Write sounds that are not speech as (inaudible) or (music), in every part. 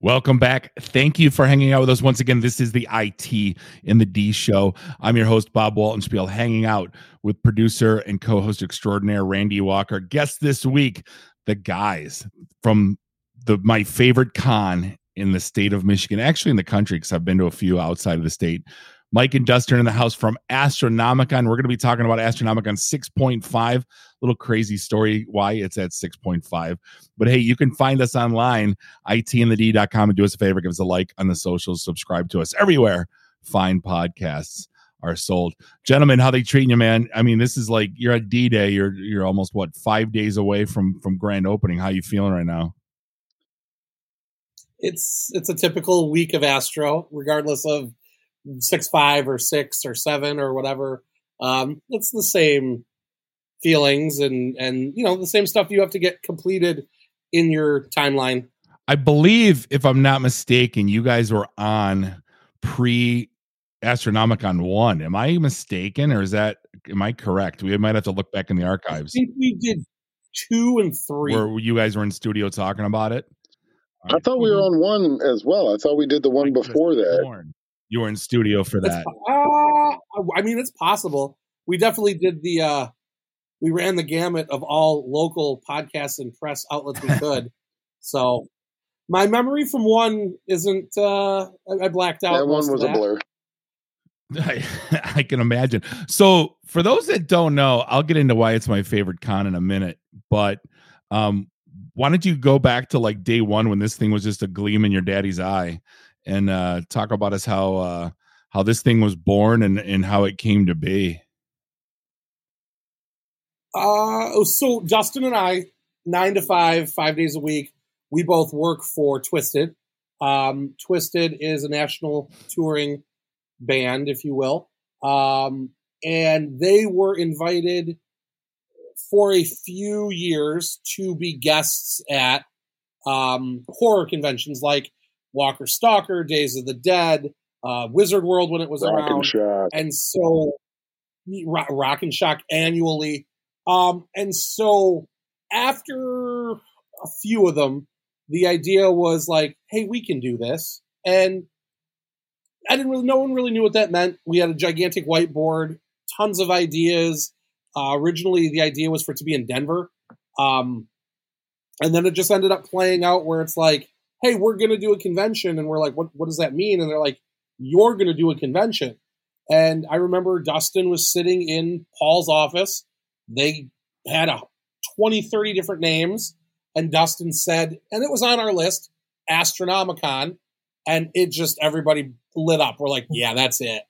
Welcome back. Thank you for hanging out with us once again. This is the IT in the D show. I'm your host, Bob Waltenspiel, hanging out with producer and co host extraordinaire Randy Walker. Guest this week, the guys from the my favorite con in the state of Michigan, actually in the country, because I've been to a few outside of the state. Mike and Dustin in the house from Astronomicon. We're going to be talking about Astronomicon 6.5. Little crazy story why it's at 6.5. But hey, you can find us online, itandthed.com, and do us a favor, give us a like on the socials, subscribe to us everywhere. Fine podcasts are sold. Gentlemen, how they treating you, man? I mean, this is like you're at D Day. You're you're almost what five days away from from grand opening. How you feeling right now? It's it's a typical week of Astro, regardless of six five or six or seven or whatever. Um, it's the same feelings and and you know the same stuff you have to get completed in your timeline. I believe, if I'm not mistaken, you guys were on pre Astronomicon one. Am I mistaken, or is that am I correct? We might have to look back in the archives. I think we did two and three. Where you guys were in studio talking about it. I thought we were on one as well. I thought we did the one before that. You were in studio for that. Uh, I mean, it's possible. We definitely did the. uh We ran the gamut of all local podcasts and press outlets we could. (laughs) so, my memory from one isn't. uh I, I blacked out. That one was that. a blur. I, (laughs) I can imagine. So, for those that don't know, I'll get into why it's my favorite con in a minute. But um, why don't you go back to like day one when this thing was just a gleam in your daddy's eye? And uh, talk about us how uh, how this thing was born and and how it came to be. Uh, so Dustin and I, nine to five, five days a week, we both work for Twiztid. Um, Twiztid is a national touring band, if you will, um, and they were invited for a few years to be guests at um, horror conventions like Walker Stalker, Days of the Dead, uh, Wizard World when it was Rock around, and Shock. and so Rock, Rock and Shock annually. Um, and so after a few of them, the idea was like, hey, we can do this. And I didn't really, no one really knew what that meant. We had a gigantic whiteboard, tons of ideas. Uh, originally, the idea was for it to be in Denver. Um, and then it just ended up playing out where it's like, hey, we're going to do a convention. And we're like, what, what does that mean? And they're like, you're going to do a convention. And I remember Dustin was sitting in Paul's office. They had a 20, 30 different names. And Dustin said, and it was on our list, Astronomicon. And it just, everybody lit up. We're like, yeah, that's it.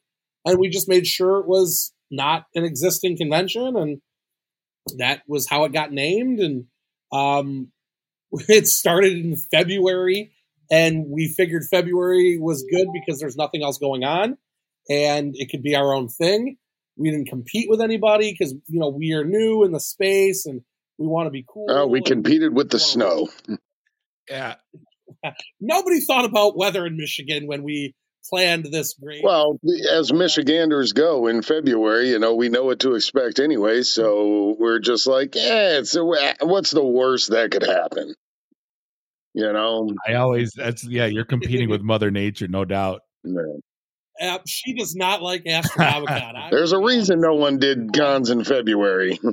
And we just made sure it was not an existing convention. And that was how it got named. And um, (laughs) it started in February, and we figured February was good because there's nothing else going on, and it could be our own thing. We didn't compete with anybody because you know we are new in the space and we want to be cool. Oh, we competed with the snow. Yeah. (laughs) Nobody thought about weather in Michigan when we planned this great. Well, as Michiganders go in February, you know, we know what to expect anyway. So we're just like, yeah, it's a, what's the worst that could happen? You know, I always, that's, yeah, you're competing with Mother Nature, no doubt. man. Uh, she does not like (laughs) Astronomicon. There's a reason no one did cons in February. (laughs)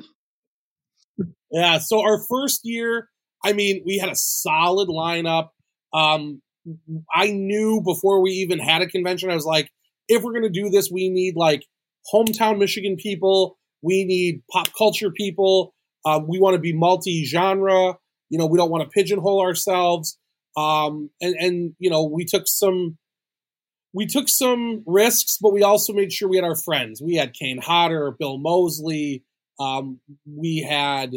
Yeah, so our first year, I mean, we had a solid lineup. Um, I knew before we even had a convention, I was like, if we're going to do this, we need like hometown Michigan people. We need pop culture people. Um, we want to be multi genre. You know, we don't want to pigeonhole ourselves. Um, and, and, you know, we took some, we took some risks, but we also made sure we had our friends. We had Kane Hodder, Bill Moseley. Um, we had,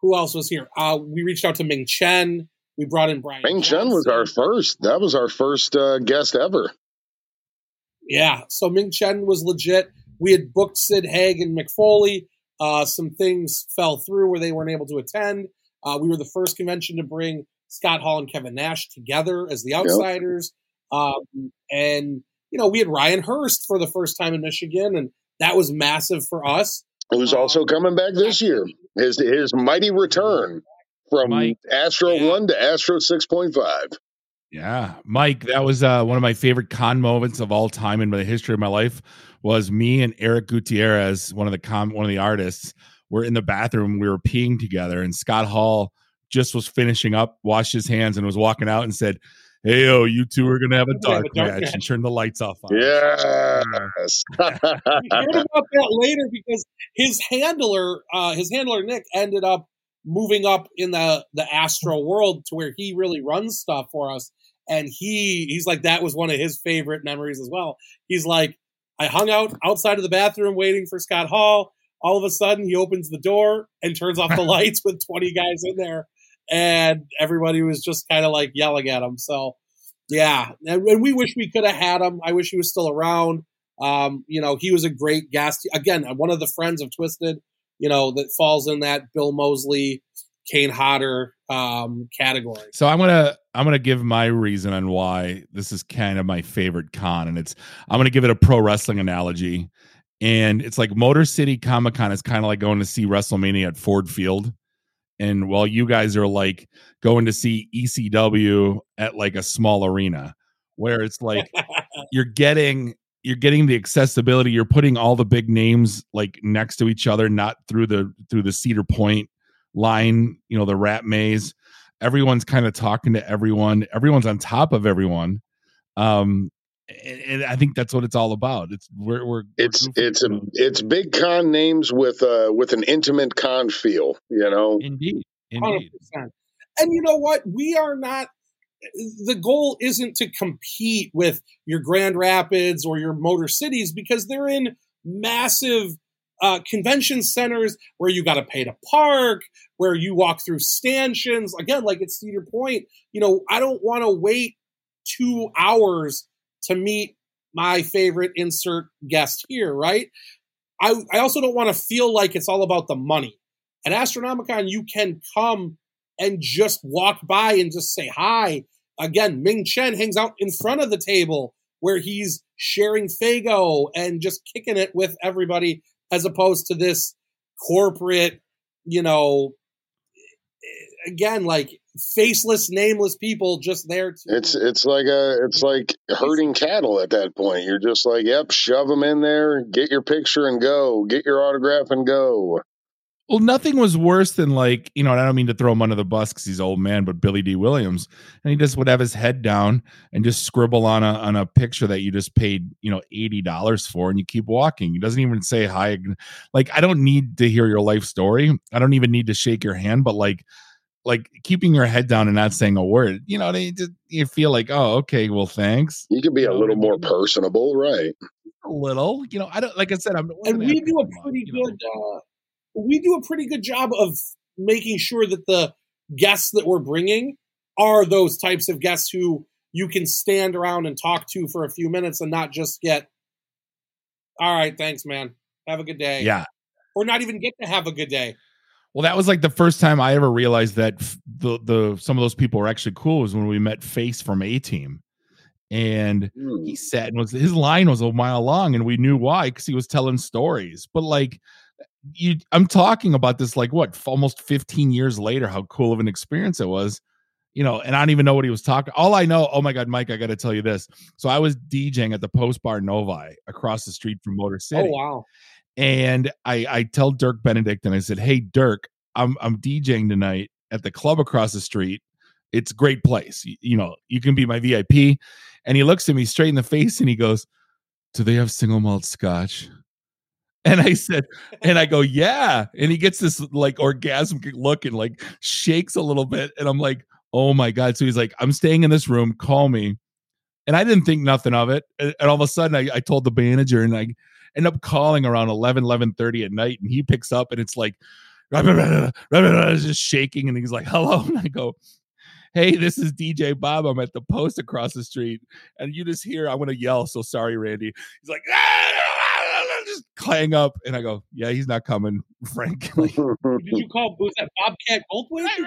who else was here? Uh, we reached out to Ming Chen. We brought in Brian. Ming Chen was our first. That was our first uh, guest ever. Yeah, so Ming Chen was legit. We had booked Sid Haig and Mick Foley. Uh, some things fell through where they weren't able to attend. Uh, we were the first convention to bring Scott Hall and Kevin Nash together as the outsiders. Um, and, you know, we had Ryan Hurst for the first time in Michigan, and that was massive for us. Who's also coming back this year. His his mighty return from Mike, Astro yeah. One to Astro Six Point Five. Yeah, Mike, that was uh, one of my favorite con moments of all time in the history of my life. Was me and Eric Gutierrez, one of the con, one of the artists, were in the bathroom. We were peeing together, and Scott Hall just was finishing up, washed his hands, and was walking out and said, "Hey, yo, you two are gonna have a dark, have a dark match, match, and turn the lights off." On yes, (laughs) we heard about that later because his handler, uh, his handler Nick, ended up moving up in the the astral world to where he really runs stuff for us and he he's like that was one of his favorite memories as well. He's like, I hung out outside of the bathroom waiting for Scott Hall. All of a sudden, he opens the door and turns off the (laughs) lights with 20 guys in there, and everybody was just kind of like yelling at him. So, yeah, and, and we wish we could have had him. I wish he was still around. Um, you know, he was a great guest. Again, one of the friends of Twiztid, you know, that falls in that Bill Moseley, Kane Hodder um, category. So I'm gonna I'm gonna give my reason on why this is kind of my favorite con, and it's I'm gonna give it a pro wrestling analogy, and it's like Motor City Comic Con is kind of like going to see WrestleMania at Ford Field, and while you guys are like going to see ECW at like a small arena, where it's like (laughs) you're getting you're getting the accessibility you're putting all the big names like next to each other not through the through the cedar point line, you know, the rat maze. Everyone's kind of talking to everyone. Everyone's on top of everyone. Um, and, and I think that's what it's all about. It's we're, we're it's we're it's a it's big con names with uh with an intimate con feel, you know. Indeed, indeed. 100%. And you know what? We are not. The goal isn't to compete with your Grand Rapids or your Motor Cities because they're in massive uh, convention centers where you got to pay to park, where you walk through stanchions. Again, like it's Cedar Point, you know, I don't want to wait two hours to meet my favorite insert guest here, right? I, I also don't want to feel like it's all about the money. At Astronomicon, you can come and just walk by and just say hi. Again, Ming Chen hangs out in front of the table where he's sharing Faygo and just kicking it with everybody as opposed to this corporate, you know, again, like faceless, nameless people just there. To- it's it's like a it's like herding cattle at that point. You're just like, yep, shove them in there, get your picture and go, get your autograph and go. Well, nothing was worse than like, you know, and I don't mean to throw him under the bus because he's old man, but Billy Dee Williams. And he just would have his head down and just scribble on a on a picture that you just paid, you know, $80 for and you keep walking. He doesn't even say hi. Like, I don't need to hear your life story. I don't even need to shake your hand, but like like keeping your head down and not saying a word, you know, they just you feel like, oh, okay, well, thanks. You can be a little more personable, right? A little, you know. I don't like I said, I'm and we do a pretty good. Uh, we do a pretty good job of making sure that the guests that we're bringing are those types of guests who you can stand around and talk to for a few minutes and not just get, all right, thanks, man. Have a good day. Yeah. Or not even get to have a good day. Well, that was like the first time I ever realized that the the some of those people were actually cool was when we met Face from A Team, and he hmm. said was his line was a mile long, and we knew why because he was telling stories. But like you i'm talking about this like what almost 15 years later how cool of an experience it was you know and i don't even know what he was talking all i know oh my god mike i gotta tell you this. So i was djing at the post bar novi across the street from motor oh, city oh wow. and i i tell dirk benedict and i said hey dirk i'm i'm djing tonight at the club across the street. It's a great place. You, you know you can be my vip and he looks at me straight in the face and he goes do they have single malt scotch and I said, and I go, yeah. And he gets this like orgasmic look and like shakes a little bit. And I'm like, oh my God. So he's like, I'm staying in this room. Call me. And I didn't think nothing of it. And, all of a sudden I, I told the manager and I end up calling around 11, 11 30 at night. And he picks up and it's like, just shaking. And he's like, hello. (laughs) And I go, hey, this is DJ Bob. I'm at the post across the street. And you just hear, I'm going to yell. So sorry, Randy. He's like, ah! Just clang up, and I go, "Yeah, he's not coming, Frank." (laughs) (laughs) Did you call was that Bobcat Goldthwait? Right, you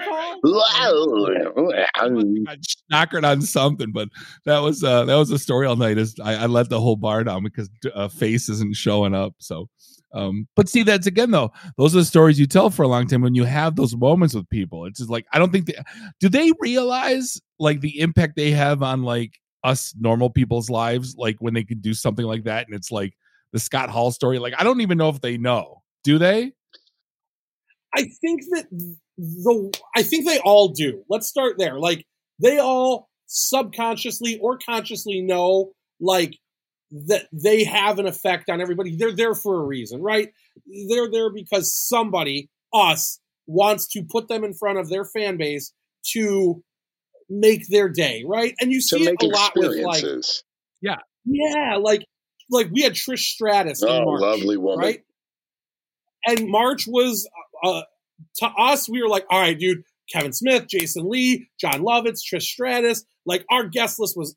right, Knocking on something, but that was uh that was a story all night. Is I, I let the whole bar down because uh, face isn't showing up. So, um, but see, that's again though. Those are the stories you tell for a long time when you have those moments with people. It's just like I don't think they do they realize like the impact they have on like us normal people's lives, like when they can do something like that, and it's like the Scott Hall story. Like I don't even know if they know. Do they? I think that the I think they all do. Let's start there. Like they all subconsciously or consciously know like that they have an effect on everybody. They're there for a reason, right? They're there because somebody, us, wants to put them in front of their fan base to make their day, right? And you see it a lot with like Yeah. Yeah, like like we had Trish Stratus oh, March, lovely woman. Right? And March was uh, to us, we were like, all right, dude, Kevin Smith, Jason Lee, Jon Lovitz, Trish Stratus. Like our guest list was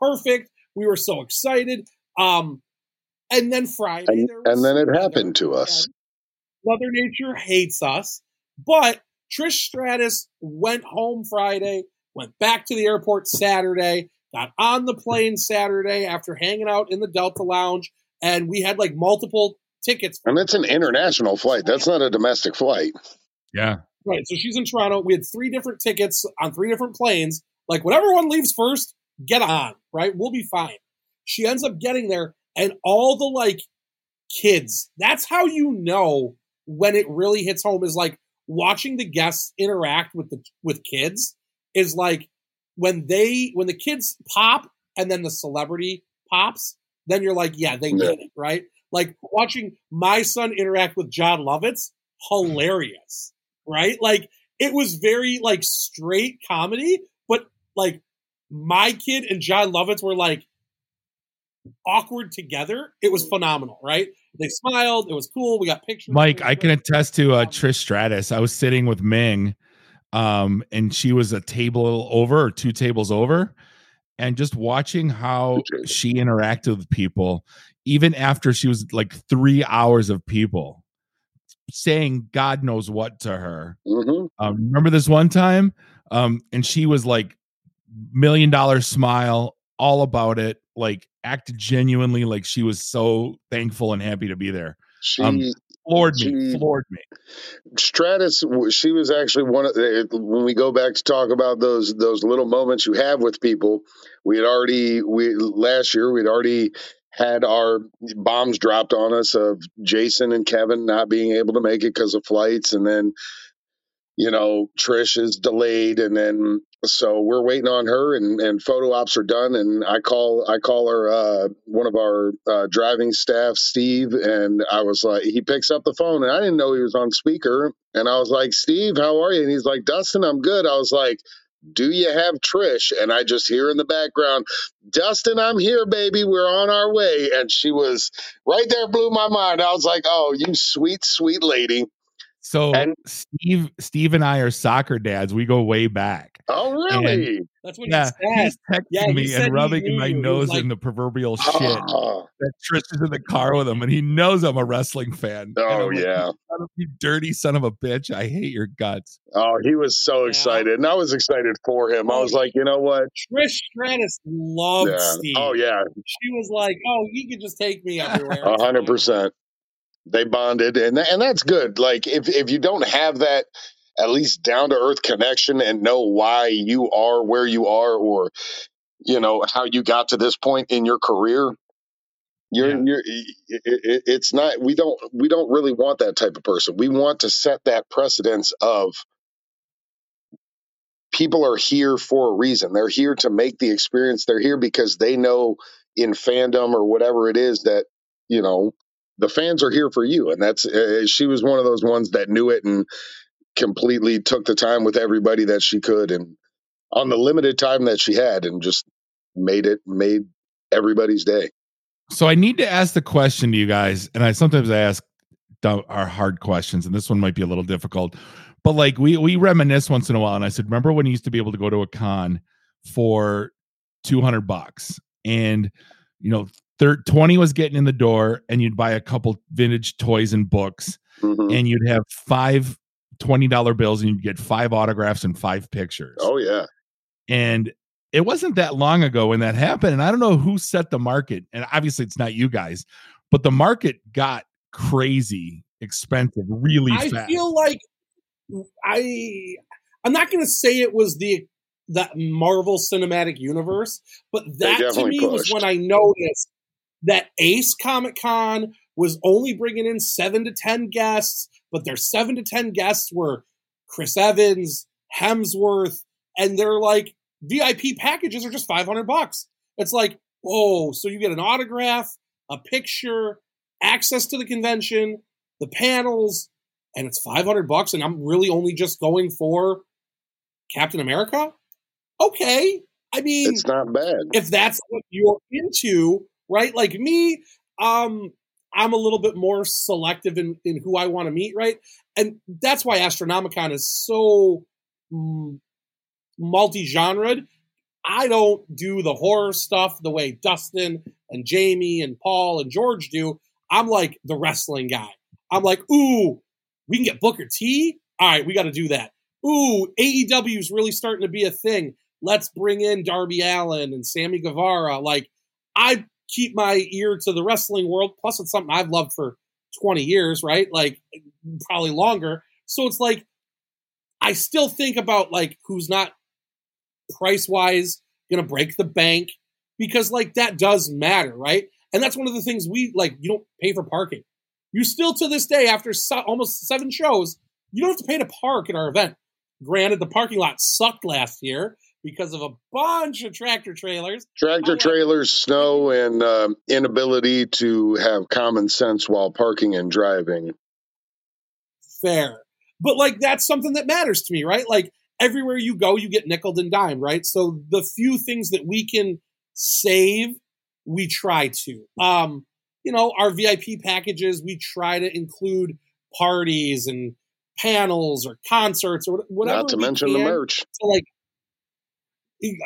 perfect. We were so excited. Um, and then Friday, and, and then it happened to us. Mother Nature hates us, but Trish Stratus went home Friday, went back to the airport Saturday, got on the plane Saturday after hanging out in the Delta Lounge, and we had like multiple tickets. And it's an international flight. That's not a domestic flight. Yeah. Right. So she's in Toronto. We had three different tickets on three different planes. Like, whatever one leaves first, get on, right? We'll be fine. She ends up getting there, and all the like kids, that's how you know when it really hits home is like watching the guests interact with the with kids is like when they when the kids pop and then the celebrity pops, then you're like, yeah, they get it, right? Like watching my son interact with Jon Lovitz, hilarious, right? Like it was very like straight comedy, but like my kid and Jon Lovitz were like awkward together. It was phenomenal, right? They smiled. It was cool. We got pictures. Mike, I can attest to uh, Trish Stratus. I was sitting with Ming, um, and she was a table over or two tables over, and just watching how she interacted with people, even after she was like three hours of people saying God knows what to her. Mm-hmm. Um, remember this one time? Um, and she was like million dollar smile, all about it, like acted genuinely like she was so thankful and happy to be there. She um, floored she, me, floored me. Stratus, she was actually one of the, when we go back to talk about those those little moments you have with people. We had already we last year we'd already had our bombs dropped on us of Jason and Kevin not being able to make it because of flights, and then you know Trish is delayed, and then so we're waiting on her, and, and photo ops are done, and I call I call her uh, one of our uh, driving staff, Steve, and I was like, he picks up the phone, and I didn't know he was on speaker, and I was like, Steve, how are you? And he's like, Dustin, I'm good. I was like do you have Trish? And I just hear in the background, Dustin, I'm here, baby. We're on our way. And she was right there, blew my mind. I was like, oh, you sweet, sweet lady. So and, Steve, Steve and I are soccer dads. We go way back. Oh, really? And That's what yeah, he he's texting yeah, me and rubbing my nose like, in the proverbial shit. Oh. That Trish is in the car with him, and he knows I'm a wrestling fan. Oh like, yeah, you dirty son of a bitch! I hate your guts. Oh, he was so yeah. excited, and I was excited for him. I was like, you know what? Trish Stratus loved yeah. Oh, Steve. Oh yeah, she was like, oh, he could just take me everywhere. A hundred percent they bonded and and that's good. Like if if you don't have that at least down to earth connection and know why you are where you are or you know how you got to this point in your career you're yeah. you're it, it's not we don't we don't really want that type of person. We want to set that precedence of people are here for a reason. They're here to make the experience. They're here because they know in fandom or whatever it is that you know the fans are here for you. And that's uh, she was one of those ones that knew it and completely took the time with everybody that she could and on the limited time that she had and just made it made everybody's day. So i need to ask the question to you guys and i sometimes i ask our hard questions and this one might be a little difficult but like we we reminisce once in a while and i said remember when you used to be able to go to a con for 200 bucks? And you know thir- 20 was getting in the door and you'd buy a couple vintage toys and books mm-hmm. and you'd have five $20 bills and you'd get five autographs and five pictures. Oh yeah. And it wasn't that long ago when that happened and I don't know who set the market and obviously it's not you guys, but the market got crazy expensive really fast. I fast. feel like I I'm not going to say it was the that Marvel Cinematic Universe. But that to definitely me was when I noticed that Ace Comic Con was only bringing in seven to 10 guests, but their seven to 10 guests were Chris Evans, Hemsworth, and they're like VIP packages are just 500 bucks. It's like, oh, so you get an autograph, a picture, access to the convention, the panels, and it's 500 bucks and I'm really only just going for Captain America? Okay. I mean, It's not bad. if that's what you're into, right? Like me, um, I'm a little bit more selective in, in who I want to meet, right? And that's why Astronomicon is so mm, multi-genred. I don't do the horror stuff the way Dustin and Jamie and Paul and George do. I'm like the wrestling guy. I'm like, ooh, we can get Booker T. All right, we got to do that. Ooh, AEW is really starting to be a thing. Let's bring in Darby Allin and Sammy Guevara. Like, I keep my ear to the wrestling world. Plus, it's something I've loved for 20 years, right? Like, probably longer. So it's like, I still think about like who's not price wise gonna break the bank because like that does matter, right? And that's one of the things we like. You don't pay for parking. You still to this day, after so- almost seven shows, you don't have to pay to park at our event. Granted, the parking lot sucked last year because of a bunch of tractor trailers. Tractor trailers, snow, and um inability to have common sense while parking and driving. fair. But like that's something that matters to me, right? Like everywhere you go, you get nickel and dime, right? So the few things that we can save, we try to. Um, you know, our VIP packages, we try to include parties and panels or concerts or whatever. Not to mention the merch. like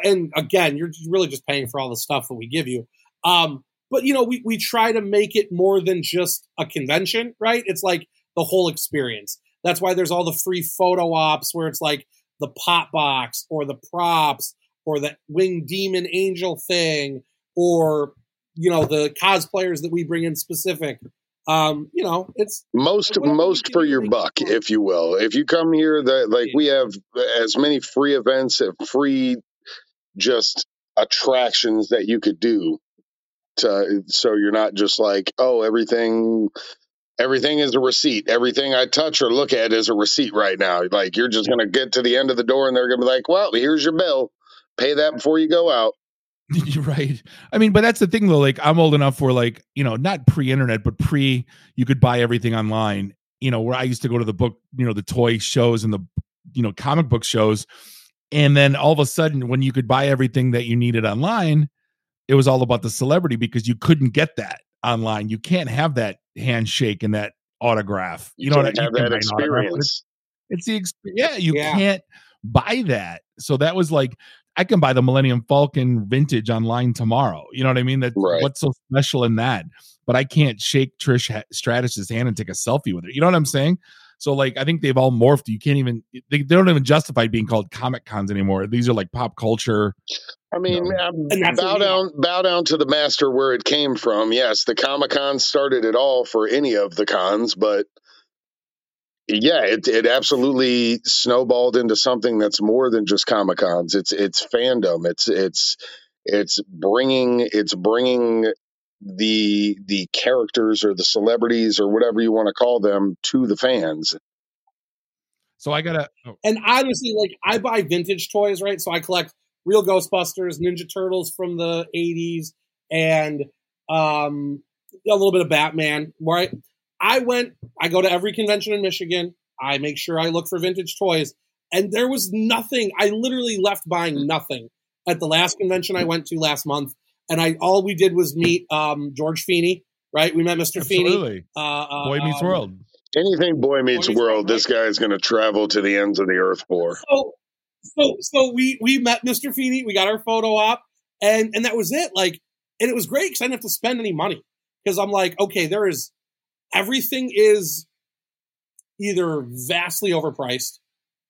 and again you're really just paying for all the stuff that we give you. Um but you know we, we try to make it more than just a convention right? It's like the whole experience. That's why there's all the free photo ops where it's like the pop box or the props or the wing demon angel thing or you know the cosplayers that we bring in specific. Um you know it's most most for your buck if you will. If you come here that like we have as many free events and free just attractions that you could do to so you're not just like oh everything everything is a receipt everything i touch or look at is a receipt right now like you're just gonna get to the end of the door and they're gonna be like well here's your bill pay that before you go out (laughs) You're right. I mean, but that's the thing though. Like, I'm old enough for like, you know, not pre-internet, but pre you could buy everything online. You know, where I used to go to the book, you know, the toy shows and the, you know, comic book shows, and then all of a sudden, when you could buy everything that you needed online, it was all about the celebrity because you couldn't get that online. You can't have that handshake and that autograph. You, know, what I- have you can that buy an autograph, but experience it's the exp- yeah, you Yeah. can't buy that. So that was like I can buy the Millennium Falcon vintage online tomorrow. You know what I mean? That's Right. what's so special in that. But I can't shake Trish Stratus's hand and take a selfie with her. You know what I'm saying? So like I think they've all morphed. You can't even they, they don't even justify being called comic cons anymore. These are like pop culture. I mean, No. um, bow down, bow down to the master where it came from. Yes, the Comic Con started it all for any of the cons, but yeah, it it absolutely snowballed into something that's more than just Comic Cons. It's it's fandom. It's it's it's bringing it's bringing the the characters or the celebrities or whatever you want to call them to the fans. So I gotta oh, And honestly, like I buy vintage toys, right? So I collect real Ghostbusters, Ninja Turtles from the '80s, and um, a little bit of Batman. Right? I went. I go to every convention in Michigan. I make sure I look for vintage toys, and there was nothing. I literally left buying nothing at the last convention I went to last month, and I all we did was meet um, George Feeney. Right? We met Mr. Feeney. absolutely. Uh, uh, Boy meets um, world. Anything Boy Meets Boy Meets World, World, this guy is going to travel to the ends of the earth for. so so so we we met Mr. Feeney, we got our photo op, and and that was it. Like, and it was great because I didn't have to spend any money because I'm like, okay, there is everything is either vastly overpriced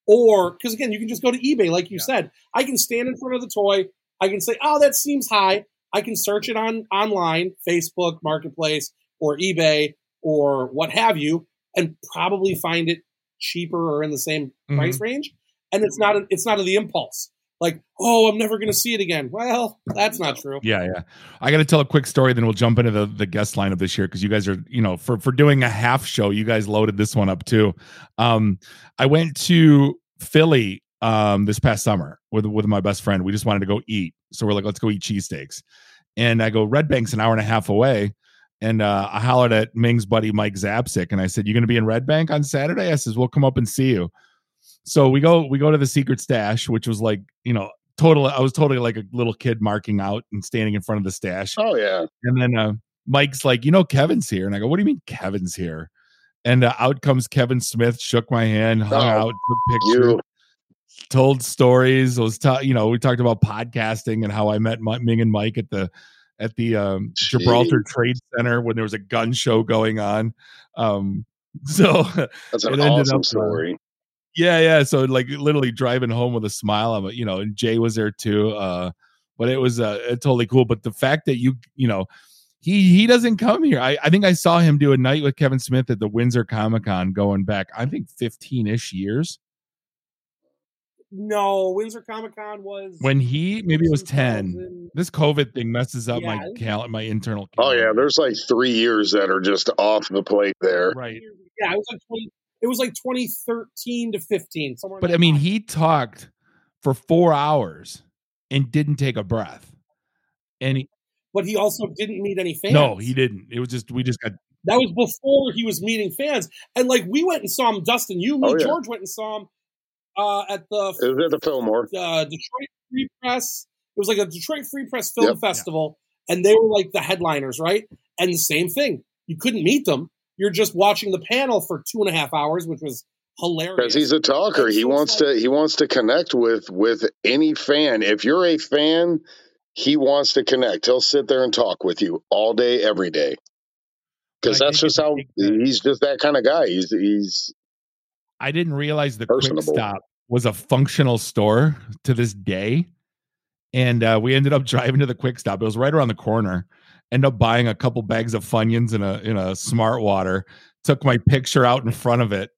or because again, you can just go to eBay, like you Yeah. said. I can stand in front of the toy, I can say, oh, that seems high. I can search it on online, Facebook Marketplace or eBay or what have you, and probably find it cheaper or in the same Mhm. price range. And it's not a, it's not of the impulse. like, oh, I'm never going to see it again. Well, that's not true. Yeah, yeah. I got to tell a quick story, then we'll jump into the the guest lineup this year because you guys are, you know, for for doing a half show, you guys loaded this one up too. Um, I went to Philly um this past summer with with my best friend. We just wanted to go eat, so we're like, let's go eat cheesesteaks. And I go, Red Bank's an hour and a half away. And uh, I hollered at Ming's buddy Mike Zapcic, and I said, You're going to be in Red Bank on Saturday?" I says, "We'll come up and see you." So we go we go to the secret stash, which was like you know total. I was totally like a little kid marking out and standing in front of the stash. Oh yeah. And then uh, Mike's like, "You know, Kevin's here," and I go, "What do you mean Kevin's here?" And uh, out comes Kevin Smith, shook my hand, hung Oh, out, took pictures You told stories. Was ta- you know we talked about podcasting and how I met Mi- Ming and Mike at the at the um, Gibraltar Trade Center when there was a gun show going on. Um, (laughs) so that's an It ended awesome up, uh, story. yeah, yeah. So like literally driving home with a smile. I'm you know, and Jay was there too. Uh, but it was uh totally cool. But the fact that you you know he he doesn't come here. I, I think I saw him do a night with Kevin Smith at the Windsor Comic Con going back, I think 15 ish years. No, Windsor Comic Con was When he maybe it was 10. This COVID thing messes up my Yeah. cal my internal Oh yeah, there's like three years that are just off the plate there. right. Yeah, it was like 20, it was like 2013 to 15. Somewhere. But I mean, time. he talked for four hours and didn't take a breath. And he, but he also didn't meet any fans. no, he didn't. It was just we just got That was before he was meeting fans. And like we went and saw him, Dustin, you, me, Oh, yeah. George went and saw him uh, at the It was at the Fillmore. uh, Detroit Free Press. It was like a Detroit Free Press Film Yep. Festival, and they were like the headliners, right? And the same thing. You couldn't meet them. You're just watching the panel for two and a half hours, which was hilarious. Because he's a talker. He wants to he wants to connect with with any fan. If you're a fan, he wants to connect. He'll sit there and talk with you all day, every day. Because that's just how he's just that kind of guy. He's he's I didn't realize the quick stop was a functional store to this day. And uh, we ended up (laughs) driving to the quick stop. It was right around the corner. Ended up buying a couple bags of Funyuns in a in a smart water. Took my picture out in front of it.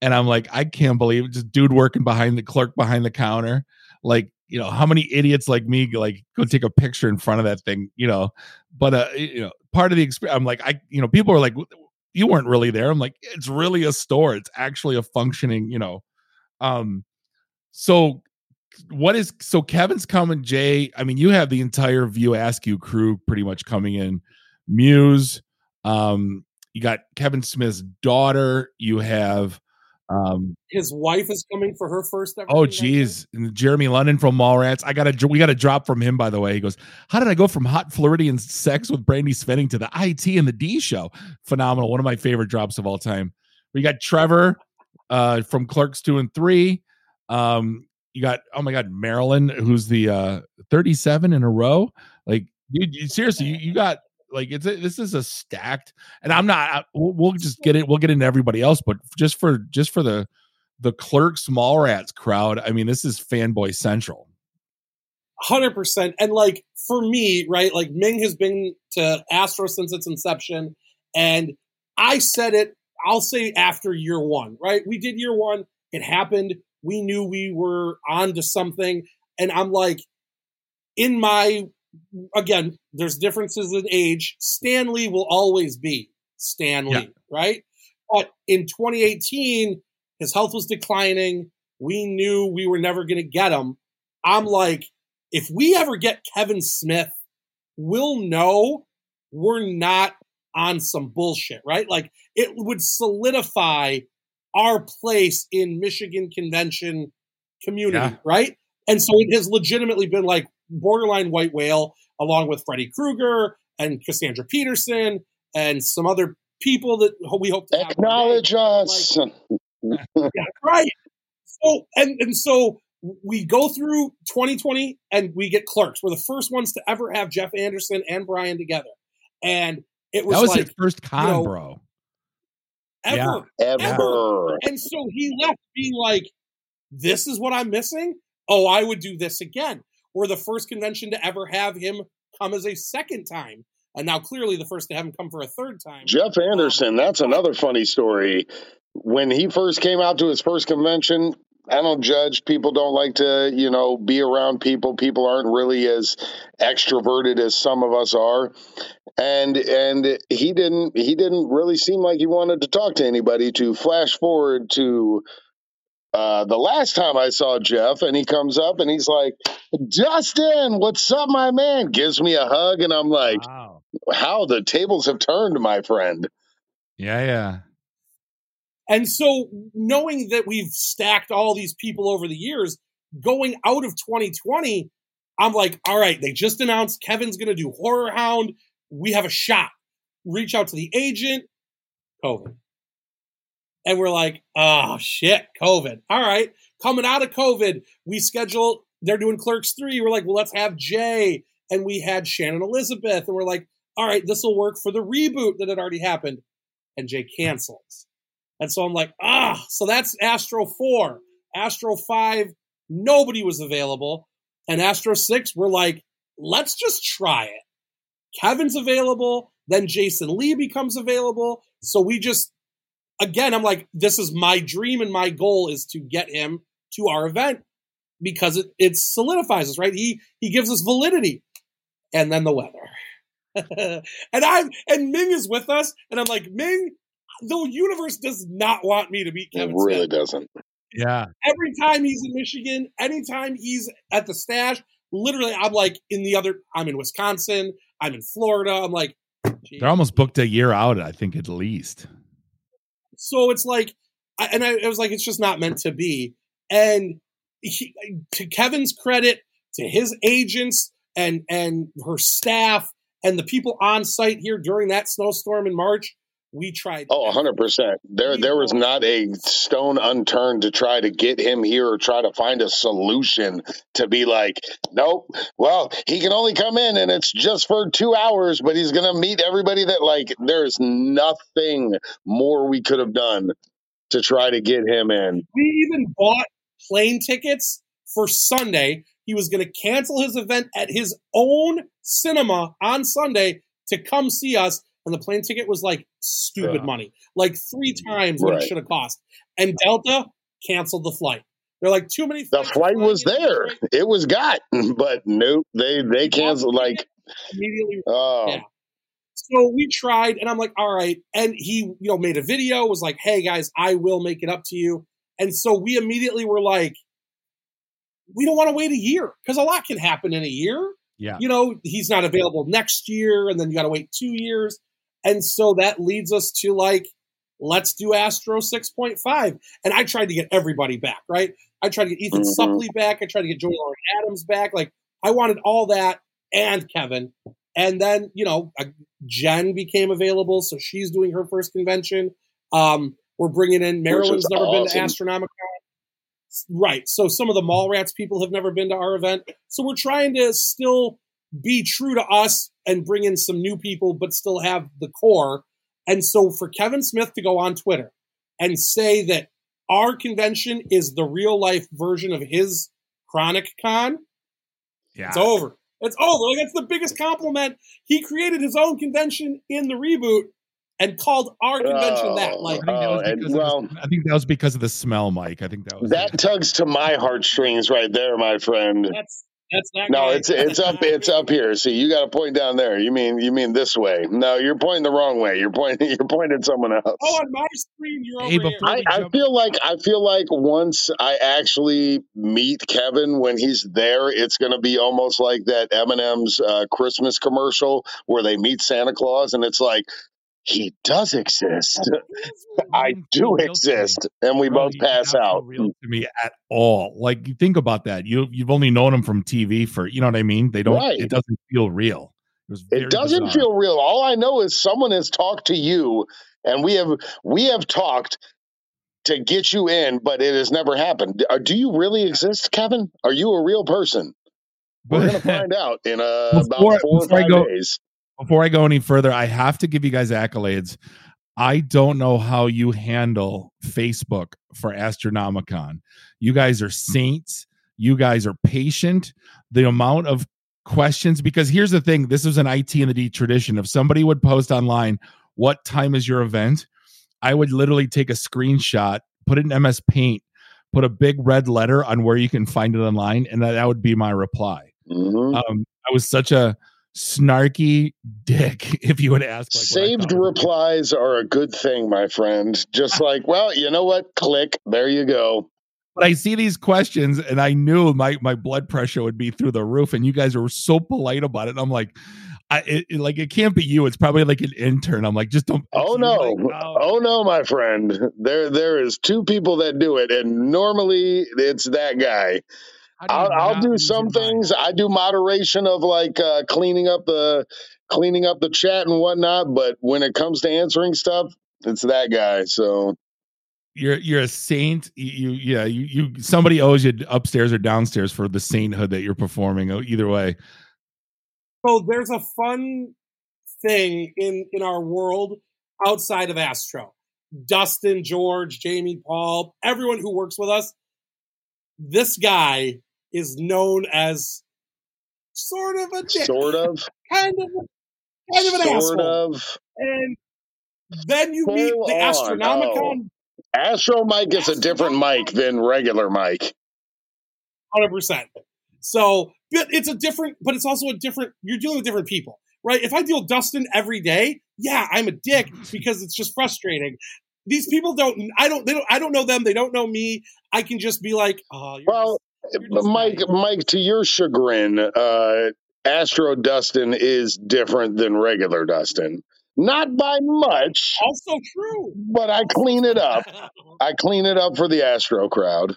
And I'm like, I can't believe it. Just dude working behind the clerk behind the counter. Like, you know, how many idiots like me like go take a picture in front of that thing, you know? But uh, you know, part of the experience, I'm like, I, you know, people are like, you weren't really there. I'm like, it's really a store. It's actually a functioning, you know. Um, so what is so Kevin's coming, Jay? I mean, you have the entire View Askew crew pretty much coming in. Mewes, um, you got Kevin Smith's daughter, you have um His wife is coming for her first ever. oh geez, and Jeremy London from Mallrats. I got a we got a drop from him by the way. He goes, How did I go from hot Floridian sex with Brandi Svenning to the IT and the D show? Phenomenal. One of my favorite drops of all time. We got Trevor uh from Clerks two and three. Um you got oh my god, Marilyn, who's the uh 37 in a row. Like dude, you, seriously, you, you got like it's a, this is a stacked and i'm not I, we'll, just get it we'll get into everybody else but just for just for the the Clerks Mallrats crowd i mean this is fanboy central hundred percent. And like for me, right? Like Ming has been to Astro since its inception, and I said it. I'll say after year one, right? We did year one. It happened. We knew we were on to something, and I'm like, in my again, there's differences in age. Stan Lee will always be Stan Lee, Yeah. right? But in 2018, his health was declining. We knew we were never going to get him. I'm like, if we ever get Kevin Smith, we'll know we're not on some bullshit, right? Like it would solidify our place in Michigan convention community, Yeah. right? And so it has legitimately been like borderline white whale along with Freddy Krueger and Cassandra Peterson and some other people that we hope to have one day acknowledge us. yeah, right. So and and so we go through 2020 and we get clerks. We're the first ones to ever have Jeff Anderson and Brian together, and it was, that was like his first con know, bro ever. yeah. Ever. And so he left being like, "This is what I'm missing. Oh, I would do this again." We're the first convention to ever have him come as a second time, and now clearly the first to have him come for a third time. Jeff Anderson, that's another funny story. When he first came out to his first convention, I don't judge. People don't like to, you know, be around people. People aren't really as extroverted as some of us are. And and he didn't he didn't really seem like he wanted to talk to anybody to flash forward to uh, the last time I saw Jeff, and he comes up and he's like, Dustin, what's up, my man? Gives me a hug, and I'm like, wow. how the tables have turned, my friend. Yeah, yeah. And so, knowing that we've stacked all these people over the years, going out of 2020, I'm like, all right, they just announced Kevin's going to do Horror Hound. We have a shot. Reach out to the agent. COVID. And we're like, oh shit, COVID. All right. Coming out of COVID, we schedule, they're doing Clerks 3. We're like, well, let's have Jay. And we had Shannon Elizabeth. And we're like, all right, this will work for the reboot that had already happened. And Jay cancels. And so I'm like, ah, so that's Astro 4. Astro 5, nobody was available. And Astro 6, we're like, let's just try it. Kevin's available. Then Jason Lee becomes available. So we just again, I'm like, this is my dream and my goal is to get him to our event because it, it solidifies us, right? He he gives us validity. And then the weather. (laughs) and I'm and Ming is with us, and I'm like, Ming, the universe does not want me to beat Kevin. It really Smith. doesn't. Yeah. Every time he's in Michigan, anytime he's at the stash, literally, I'm like in the other. I'm in Wisconsin. I'm in Florida. I'm like, Geez. they're almost booked a year out. I think at least. So it's like, and I, I was like, it's just not meant to be. And he, to Kevin's credit, to his agents and and her staff and the people on site here during that snowstorm in March, we tried. Oh, 100%. There there was not a stone unturned to try to get him here or try to find a solution to be like, nope, well, he can only come in and it's just for 2 hours, but he's going to meet everybody that like there's nothing more we could have done to try to get him in. We even bought plane tickets for Sunday. He was going to cancel his event at his own cinema on Sunday to come see us and the plane ticket was like stupid yeah. money, like three times what right. it should have cost. And Delta canceled the flight. They're like too many. The flight was there. It was got, (laughs) but nope. They they canceled like immediately. Oh. Yeah. So we tried, and I'm like, all right. And he, you know, made a video. Was like, hey guys, I will make it up to you. And so we immediately were like, we don't want to wait a year because a lot can happen in a year. Yeah. You know, he's not available next year, and then you got to wait two years. And so that leads us to like, let's do Astro 6.5. And I tried to get everybody back, right? I tried to get Ethan mm-hmm. Suplee back. I tried to get Joey Lauren Adams back. Like, I wanted all that and Kevin. And then, you know, Jen became available. So she's doing her first convention. Um, we're bringing in Marilyn's never awesome. been to Astronomicon. Right. So some of the Mallrats people have never been to our event. So we're trying to still be true to us and bring in some new people, but still have the core. And so for Kevin Smith to go on Twitter and say that our convention is the real life version of his Chronic Con, yeah. it's over. It's over. Like that's the biggest compliment. He created his own convention in the reboot and called our convention oh, that. Like, oh, and, well, I think that was because of the smell, Mike. I think that was that it. tugs to my heartstrings right there, my friend. That's that's not no, it's it's up (laughs) it's up here. See, you got to point down there. You mean you mean this way? No, you're pointing the wrong way. You're pointing (laughs) you're pointing someone else. Oh, on my screen, you're hey, over here. I, I feel like I feel like once I actually meet Kevin when he's there, it's going to be almost like that M&M's uh, Christmas commercial where they meet Santa Claus, and it's like he does exist. (laughs) I do exist, and we both pass out. Real to me at all. Like you think about that. You you've only known him from TV for you know what I mean. They don't. Right. It doesn't feel real. It, it doesn't bizarre. feel real. All I know is someone has talked to you, and we have we have talked to get you in, but it has never happened. Uh, do you really exist, Kevin? Are you a real person? We're gonna find (laughs) out in uh, before, about four or five go, days before I go any further, I have to give you guys accolades. I don't know how you handle Facebook for Astronomicon. You guys are saints. You guys are patient. The amount of questions, because here's the thing this is an IT and the D tradition. If somebody would post online, what time is your event? I would literally take a screenshot, put it in MS Paint, put a big red letter on where you can find it online, and that, that would be my reply. Mhm. Um, I was such a snarky dick (laughs) if you would ask. Like, Saved replies are a good thing, my friend. Just (laughs) like, well, you know what? Click. There you go. But I see these questions, and I knew my my blood pressure would be through the roof. And you guys were so polite about it. And I'm like, I it, it- like it can't be you. It's probably like an intern. I'm like, just don't. Oh no. like, oh. Oh no, my friend. There there is two people that do it, and normally it's that guy. How do you I'll, I'll do some your mind? things. I do moderation of like uh, cleaning up the cleaning up the chat and whatnot. But when it comes to answering stuff, it's that guy. So You're you're a saint. You, you yeah. You you somebody owes you upstairs or downstairs for the sainthood that you're performing. Oh, Either way, So there's a fun thing in in our world outside of Astro. Dustin, George, Jamie, Paul, everyone who works with us. This guy is known as sort of a dick, sort of, kind of, kind of an sort asshole. of. And then you meet the on. Oh. Astronomicon, Astro Mike is a different mic than regular Mike. hundred percent. So, but it's a different, but it's also a different. You're dealing with different people, right? If I deal with Dustin every day, yeah, I'm a dick because it's just frustrating. These people don't. I don't. They don't. I don't know them. They don't know me. I can just be like, oh, you're Well, just- Mike. Mike, to your chagrin, uh, Astro Dustin is different than regular Dustin. Not by much, also true. but I clean it up. I clean it up for the Astro crowd.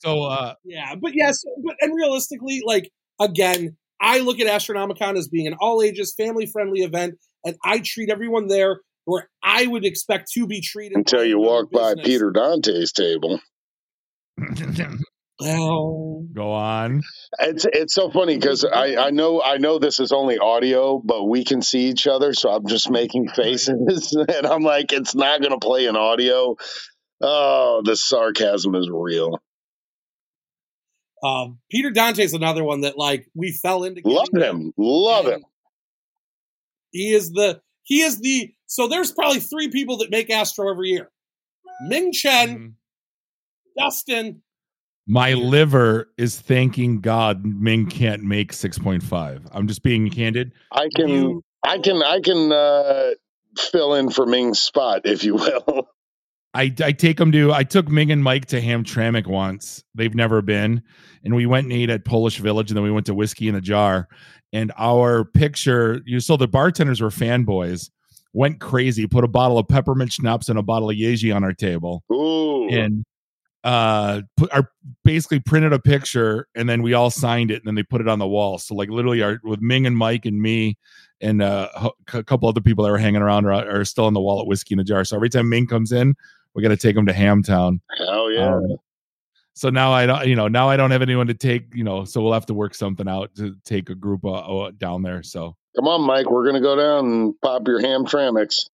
so uh, yeah, but yes, but and realistically, like again, I look at Astronomicon as being an all ages, family friendly event, and I treat everyone there where I would expect to be treated Until you by another walk by. Peter Dante's table. (laughs) Well, go on. It's it's so funny because I, I know I know this is only audio, but we can see each other, so I'm just making (laughs) faces, (laughs) and I'm like, it's not going to play in audio. Oh, the sarcasm is real. um, Peter Dante's another one that like we fell into. Love him, love him. He is the he is the so there's probably three people that make Astro every year. Ming Chen, Mhm. Dustin, My liver is thanking God Ming can't make 6.5. I'm just being candid. I can you, I can I can uh, fill in for Ming's spot, if you will. (laughs) I, I take them to I took Ming and Mike to Hamtramck once. They've never been. And we went and ate at Polish Village and then we went to Whiskey in a Jar. And our picture, you saw the bartenders were fanboys, went crazy, put a bottle of peppermint schnapps and a bottle of Yeji on our table. Ooh, And uh put our basically printed a picture and then we all signed it and then they put it on the wall. So like literally our with Ming and Mike and me and uh, a couple other people that were hanging around are, are still in the wall at Whiskey in a Jar. So every time Ming comes in, we got to take him to Hamtown. hell yeah! Um, so now I don't, you know, now I don't have anyone to take, you know, so we'll have to work something out to take a group uh, uh, down there. So Come on, Mike, we're gonna go down and pop your ham tramix.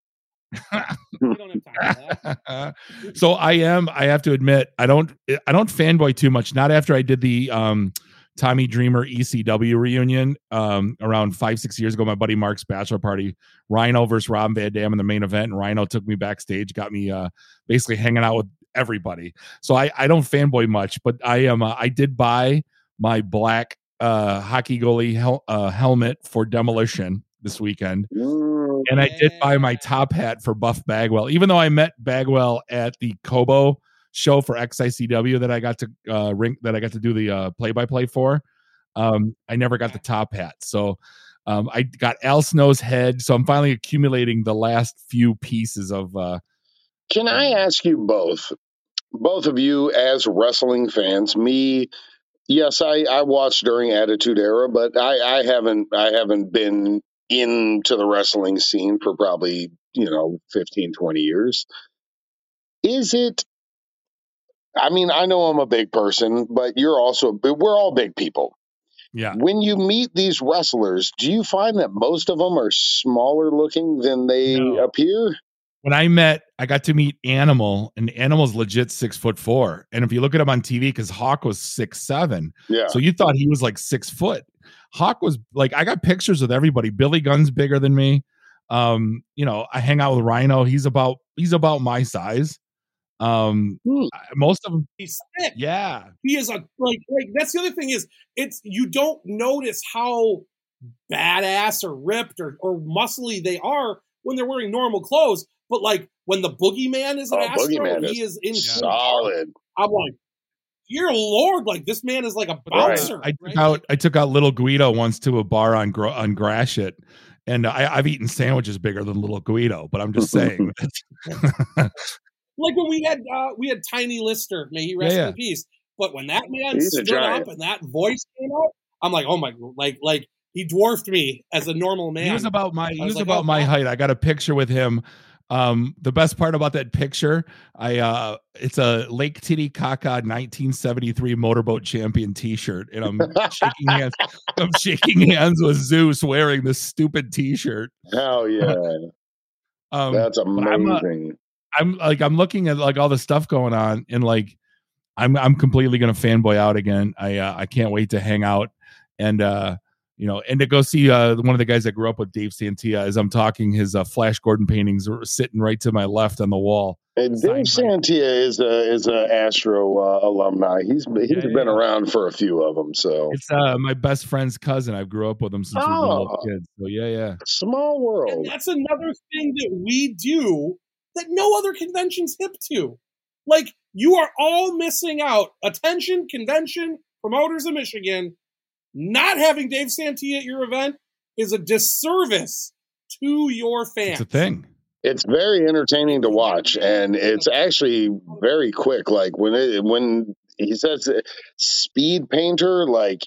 (laughs) (laughs) so I am, I have to admit, I don't, I don't fanboy too much. Not after I did the um, Tommy Dreamer ECW reunion um, around five, six years ago. My buddy Mark's bachelor party, Rhino versus Rob Van Dam in the main event, and Rhino took me backstage, got me uh, basically hanging out with everybody. So I, I don't fanboy much, but I am, uh, I did buy my black uh, hockey goalie hel- uh, helmet for demolition this weekend Mm, and I did buy my top hat for Buff Bagwell, even though I met Bagwell at the Cobo show for XICW that I got to uh, ring that I got to do the uh, play-by-play for. Um, I never got the top hat, so um, I got Al Snow's head. So I'm finally accumulating the last few pieces of. Uh, Can I ask you both, both of you as wrestling fans? Me, yes, I I watched during Attitude Era, but I I haven't I haven't been into the wrestling scene for probably you know 15 20 years is it i mean i know i'm a big person but you're also we're all big people yeah, when you meet these wrestlers do you find that most of them are smaller looking than they No. appear when I met, I got to meet Animal, and Animal's legit six foot four. And if you look at him on TV, because Hawk was six seven, yeah So you thought he was like six foot. Hawk was like, I got pictures with everybody. Billy Gunn's bigger than me. Um, you know, I hang out with Rhino. He's about he's about my size. Um, most of them, He's thick. yeah, He is a like like that's the other thing is it's you don't notice how badass or ripped or, or muscly they are when they're wearing normal clothes. But like when the boogeyman is an Oh, Astro, Boogeyman he is in Solid. I'm like, dear Lord, like this man is like a Right. bouncer. I took right? out I took out little Guido once to a bar on Gro- on Gratiot, and I, I've eaten sandwiches bigger than little Guido. But I'm just saying, (laughs) (laughs) like when we had uh, we had Tiny Lister, may he rest Yeah, yeah. in peace. But when that man He's stood up and that voice came out, I'm like, oh my, like like he dwarfed me as a normal man. he was about my he was was like, about oh, my wow. height. I got a picture with him. Um, the best part about that picture, I uh, it's a Lake Titicaca 1973 motorboat champion T-shirt, and I'm (laughs) shaking hands. I'm shaking hands with Zeus wearing this stupid T-shirt. Hell yeah. (laughs) Um, That's I'm amazing. I'm like I'm looking at like all the stuff going on and like I'm I'm completely gonna fanboy out again. I uh, I can't wait to hang out and uh you know and to go see uh one of the guys that grew up with Dave Santia as I'm talking his uh, Flash Gordon paintings are sitting right to my left on the wall. And Dave signed by- Santia is a is a Astro uh, alumni. He's he's Yeah, been yeah. around for a few of them. So It's uh my best friend's cousin. I grew up with him since we were little Oh. kids. So yeah, yeah. small world. and world. that's another thing that we do that no other convention's hip to. Like you are all missing out. Attention, convention promoters of Michigan, not having Dave Santee at your event is a disservice to your fans. It's a thing. It's very entertaining to watch, and it's actually very quick. Like when it when he says speed painter, like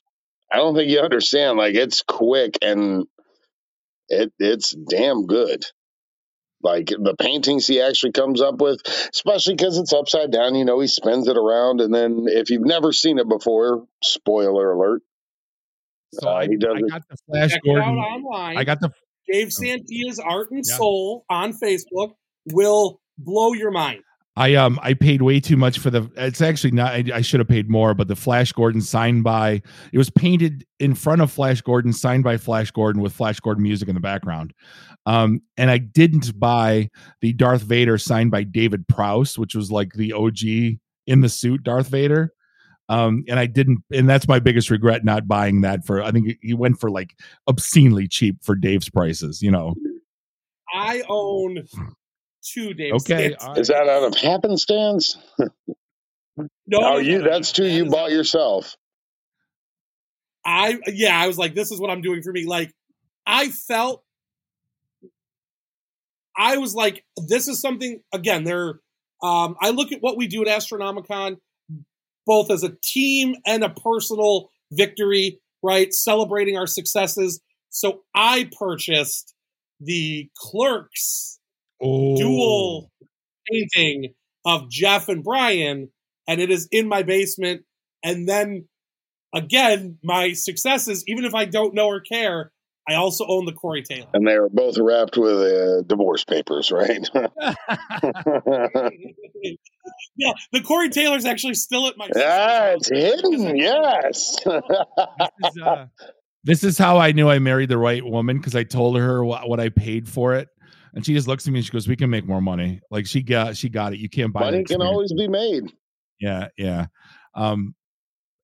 I don't think you understand. Like it's quick and it it's damn good. Like the paintings he actually comes up with, especially because it's upside down. You know, he spins it around, and then if you've never seen it before, spoiler alert. So Uh, I, he does I got the Flash Check it out Gordon. online. I got the Dave Santia's Art and Yeah. Soul on Facebook will blow your mind. I um I paid way too much for the. It's actually not. I, I should have paid more, but the Flash Gordon signed by. It was painted in front of Flash Gordon, signed by Flash Gordon with Flash Gordon music in the background. Um, and I didn't buy the Darth Vader signed by David Prowse, which was like the OG in the suit Darth Vader. Um, and I didn't, and that's my biggest regret not buying that for. I think he went for like obscenely cheap for Dave's prices. You know. I own two Dave Okay. Santias. Is that out of happenstance? No, Oh, no, you no, no, that's two you bought yourself. I yeah, I was like, this is what I'm doing for me. Like, I felt, I was like, this is something. Again, there. Um, I look at what we do at Astronomicon, both as a team and a personal victory. Right, celebrating our successes. So I purchased the Clerks dual painting of Jeff and Brian, and it is in my basement. And then again, my successes, even if I don't know or care, I also own the Corey Taylor. And they were both wrapped with uh, divorce papers, right? (laughs) yeah, the Corey Taylor's actually still at my yeah, it's house. hidden. Yes. this, is, uh, this is how I knew I married the right woman because I told her what, what I paid for it, and she just looks at me and she goes, "We can make more money." Like she got she got it. You can't buy that Money can always be made. Yeah, yeah. Um,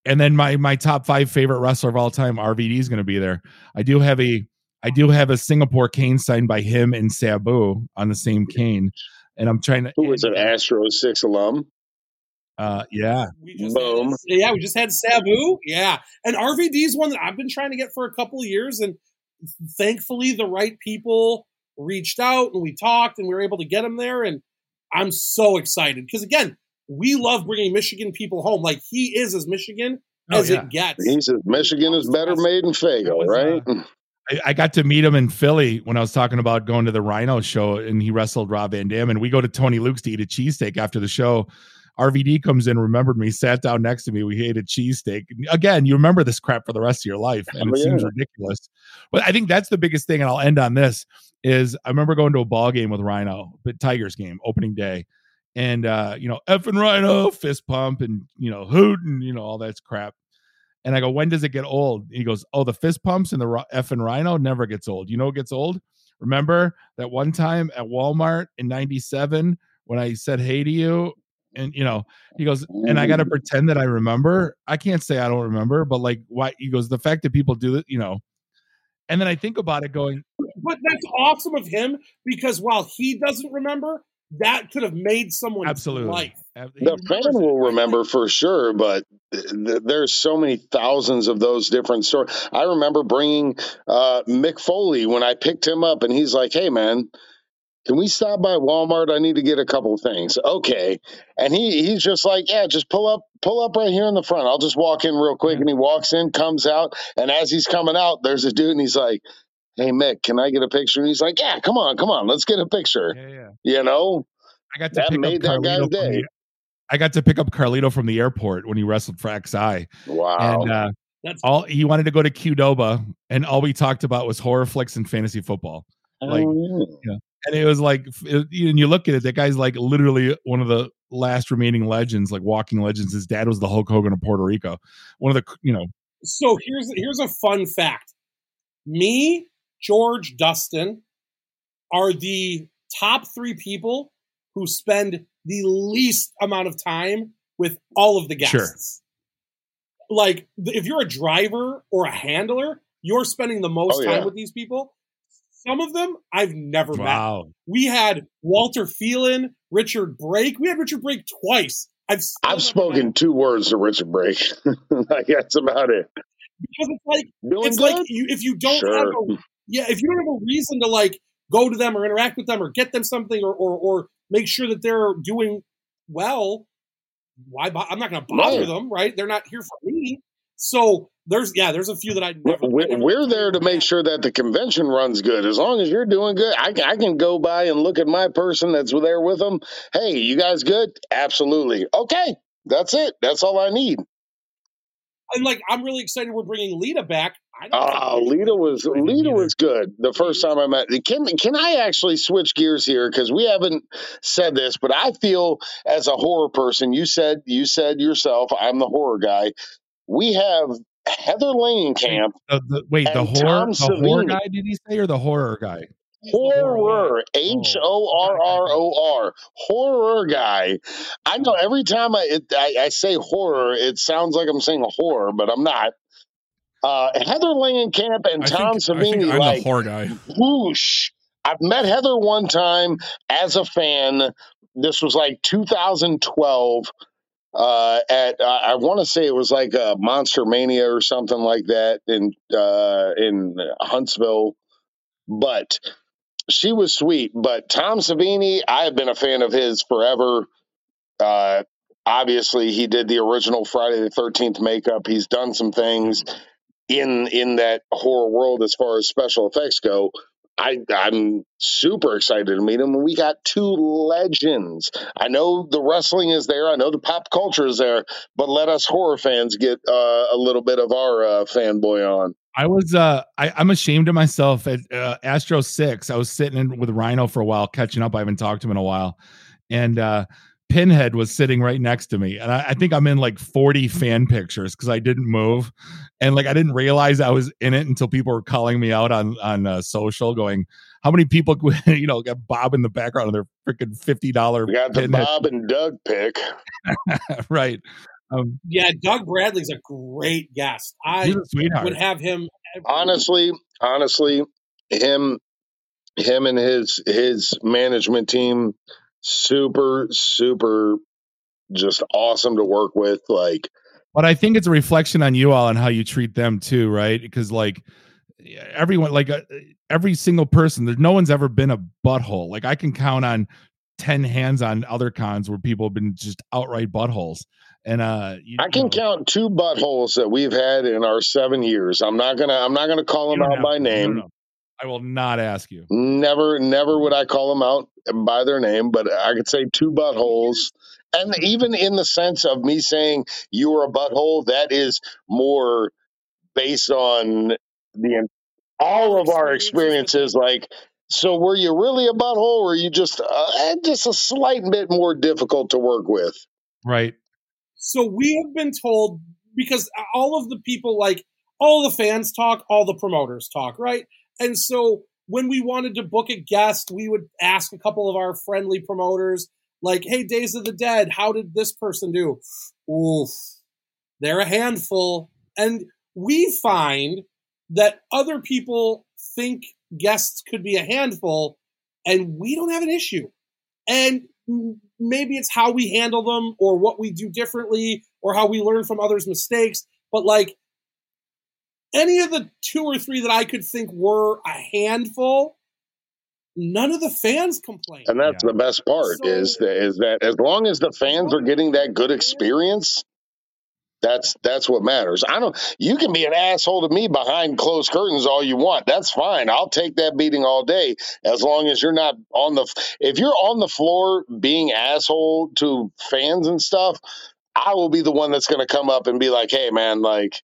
and then my my top five favorite wrestler of all time, RVD is going to be there. I do have a I do have a Singapore cane signed by him and Sabu on the same cane, and I'm trying to. Who was an and, Astro Six alum? Uh, yeah, We just Boom. Had, yeah, we just had Sabu. Yeah. And RVD's one that I've been trying to get for a couple of years. And thankfully, the right people reached out and we talked and we were able to get him there. And I'm so excited because, again, we love bringing Michigan people home. Like he is as Michigan Oh, as yeah. it gets. He says Michigan is better made in Fago, That was, uh, right? I, I got to meet him in Philly when I was talking about going to the Rhino show, and he wrestled Rob Van Dam. And we go to Tony Luke's to eat a cheesesteak after the show. RVD comes in, remembered me, sat down next to me. We ate a cheesesteak. Again, you remember this crap for the rest of your life, and Oh, it seems ridiculous. But I think that's the biggest thing, and I'll end on this: is I remember going to a ball game with Rhino, but Tigers game, opening day, and uh, you know, F and Rhino, fist pump, and you know, hoot, and you know, all that's crap. And I go, when does it get old? He goes, oh, the fist pumps and the F and Rhino never gets old. You know, what gets old. Remember that one time at Walmart in '97 when I said hey to you and you know he goes and i gotta pretend that i remember i can't say i don't remember but like why he goes the fact that people do it you know and then i think about it going but that's awesome of him because while he doesn't remember that could have made someone's absolutely life the fan will remember for sure but th- there's so many thousands of those different stories i remember bringing uh, mick foley when i picked him up and he's like hey man can we stop by Walmart? I need to get a couple of things. Okay. And he he's just like, yeah, just pull up, pull up right here in the front. I'll just walk in real quick. And he walks in, comes out, and as he's coming out, there's a dude, and he's like, Hey Mick, can I get a picture? And he's like, Yeah, come on, come on, let's get a picture. yeah, yeah. You know, i got to that pick made up that guy's Carlito from day. the, i got to pick up carlito from the airport when he wrestled for xi Wow. and uh that's all he wanted to go to qdoba and all we talked about was horror flicks and fantasy football like Oh, and it was like it, and you look at it that guy's like literally one of the last remaining legends like walking legends his dad was the hulk hogan of puerto rico one of the you know so here's here's a fun fact me george dustin are the top three people who spend the least amount of time with all of the guests Sure. like if you're a driver or a handler you're spending the most Oh, time yeah. with these people some of them i've never met we had walter phelan richard brake we had richard brake twice i've I've never met spoken two words to Richard Brake. (laughs) that's about it. because it's like Doing it's good? like you, if you don't Sure. have a yeah if you don't have a reason to like go to them or interact with them or get them something or or, or make sure that they're doing well why bo- i'm not going to bother Right. them right they're not here for me so there's yeah there's a few that i never, We're, never we're there to make sure that the convention runs good. As long as you're doing good, I, I can go by and look at my person that's there with them. Hey, you guys good? Absolutely. Okay, that's it. That's all I need. and like i'm really excited we're bringing lita back Oh, Lita was Lita either. was good the first time I met. Can can I actually switch gears here because we haven't said this, but I feel as a horror person, you said you said yourself, I'm the horror guy. We have Heather Langenkamp, the, the, wait the horror the horror guy did he say or the horror guy horror, oh, H O R R O R, horror guy. I know hmm. every time I, it, I I say horror, it sounds like I'm saying horror, but I'm not. Uh, Heather Langenkamp and I Tom think, Savini, I'm like the horror guy whoosh. I've met Heather one time as a fan. This was like 2012 uh, at uh, I want to say it was like a Monster Mania or something like that in uh, in Huntsville, but she was sweet. But Tom Savini, I have been a fan of his forever. Uh, obviously, he did the original Friday the Thirteenth makeup. He's done some things in in that horror world as far as special effects go. I, I'm super excited to meet him. We got two legends. I know the wrestling is there. I know the pop culture is there, but let us horror fans get uh, a little bit of our uh, fanboy on. I was uh I, I'm ashamed of myself at uh, Astro Six. I was sitting in with Rhino for a while, catching up. I haven't talked to him in a while, and uh Pinhead was sitting right next to me, and I, I think I'm in like 40 fan pictures because I didn't move, and like I didn't realize I was in it until people were calling me out on on uh, social, going, "How many people (laughs) you know got Bob in the background of their freaking fifty dollar We got the Pinhead?" Bob and Doug pick. (laughs) right? Um, yeah doug bradley's a great guest i he's a sweetheart. would have him every- honestly, honestly, him, him and his his management team, super, super, just awesome to work with. Like, but I think it's a reflection on you all and how you treat them too, right? Because like everyone, like uh, every single person, there's no one's ever been a butthole. Like I can count on ten hands on other cons where people have been just outright buttholes. And uh, you, I can you know, count two buttholes that we've had in our seven years. I'm not gonna, I'm not gonna call them out by name. No. I will not ask you. Never, never would I call them out by their name, but I could say two buttholes. And even in the sense of me saying you are a butthole, that is more based on the all of our experiences. Like, so were you really a butthole, or were you just uh, just a slight bit more difficult to work with? Right. So we have been told because all of the people, like all the fans talk, all the promoters talk, right? And so when we wanted to book a guest, we would ask a couple of our friendly promoters, Like, hey, Days of the Dead, how did this person do? Oof, they're a handful. And we find that other people think guests could be a handful, and we don't have an issue. And maybe it's how we handle them or what we do differently or how we learn from others' mistakes. But like any of the two or three that I could think were a handful, none of the fans complain. And that's yeah. the best part so, is that, is that as long as the fans are getting that good experience, that's that's what matters. I don't. You can be an asshole to me behind closed curtains all you want. That's fine. I'll take that beating all day as long as you're not on the. If you're on the floor being asshole to fans and stuff, I will be the one that's going to come up and be like, "Hey, man, like."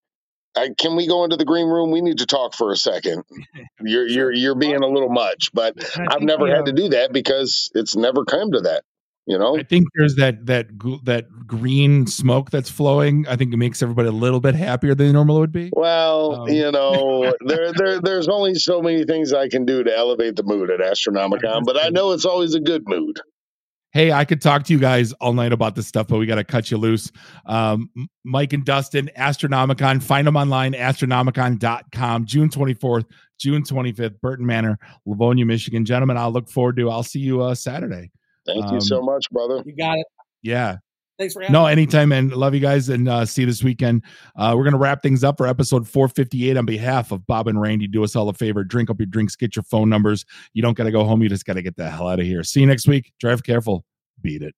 I, can we go into the green room? We need to talk for a second. (laughs) You're you're you're being a little much, but (laughs) I've never had to do that because it's never come to that. You know, I think there's that that that green smoke that's flowing. I think it makes everybody a little bit happier than they normally would be. Well, um. you know, (laughs) there there there's only so many things I can do to elevate the mood at Astronomicon, but I know it's always a good mood. Hey, I could talk to you guys all night about this stuff, but we got to cut you loose. Um, Mike and Dustin, Astronomicon, find them online, astronomicon.com, June 24th, June 25th, Burton Manor, Livonia, Michigan. Gentlemen, I'll look forward to I'll see you uh, Saturday. Thank um, you so much, brother. You got it. Yeah. Thanks for having No, anytime, and love you guys, and uh, see you this weekend. Uh, we're gonna wrap things up for episode 458. On behalf of Bob and Randy, do us all a favor: drink up your drinks, get your phone numbers. You don't gotta go home; you just gotta get the hell out of here. See you next week. Drive careful. Beat it.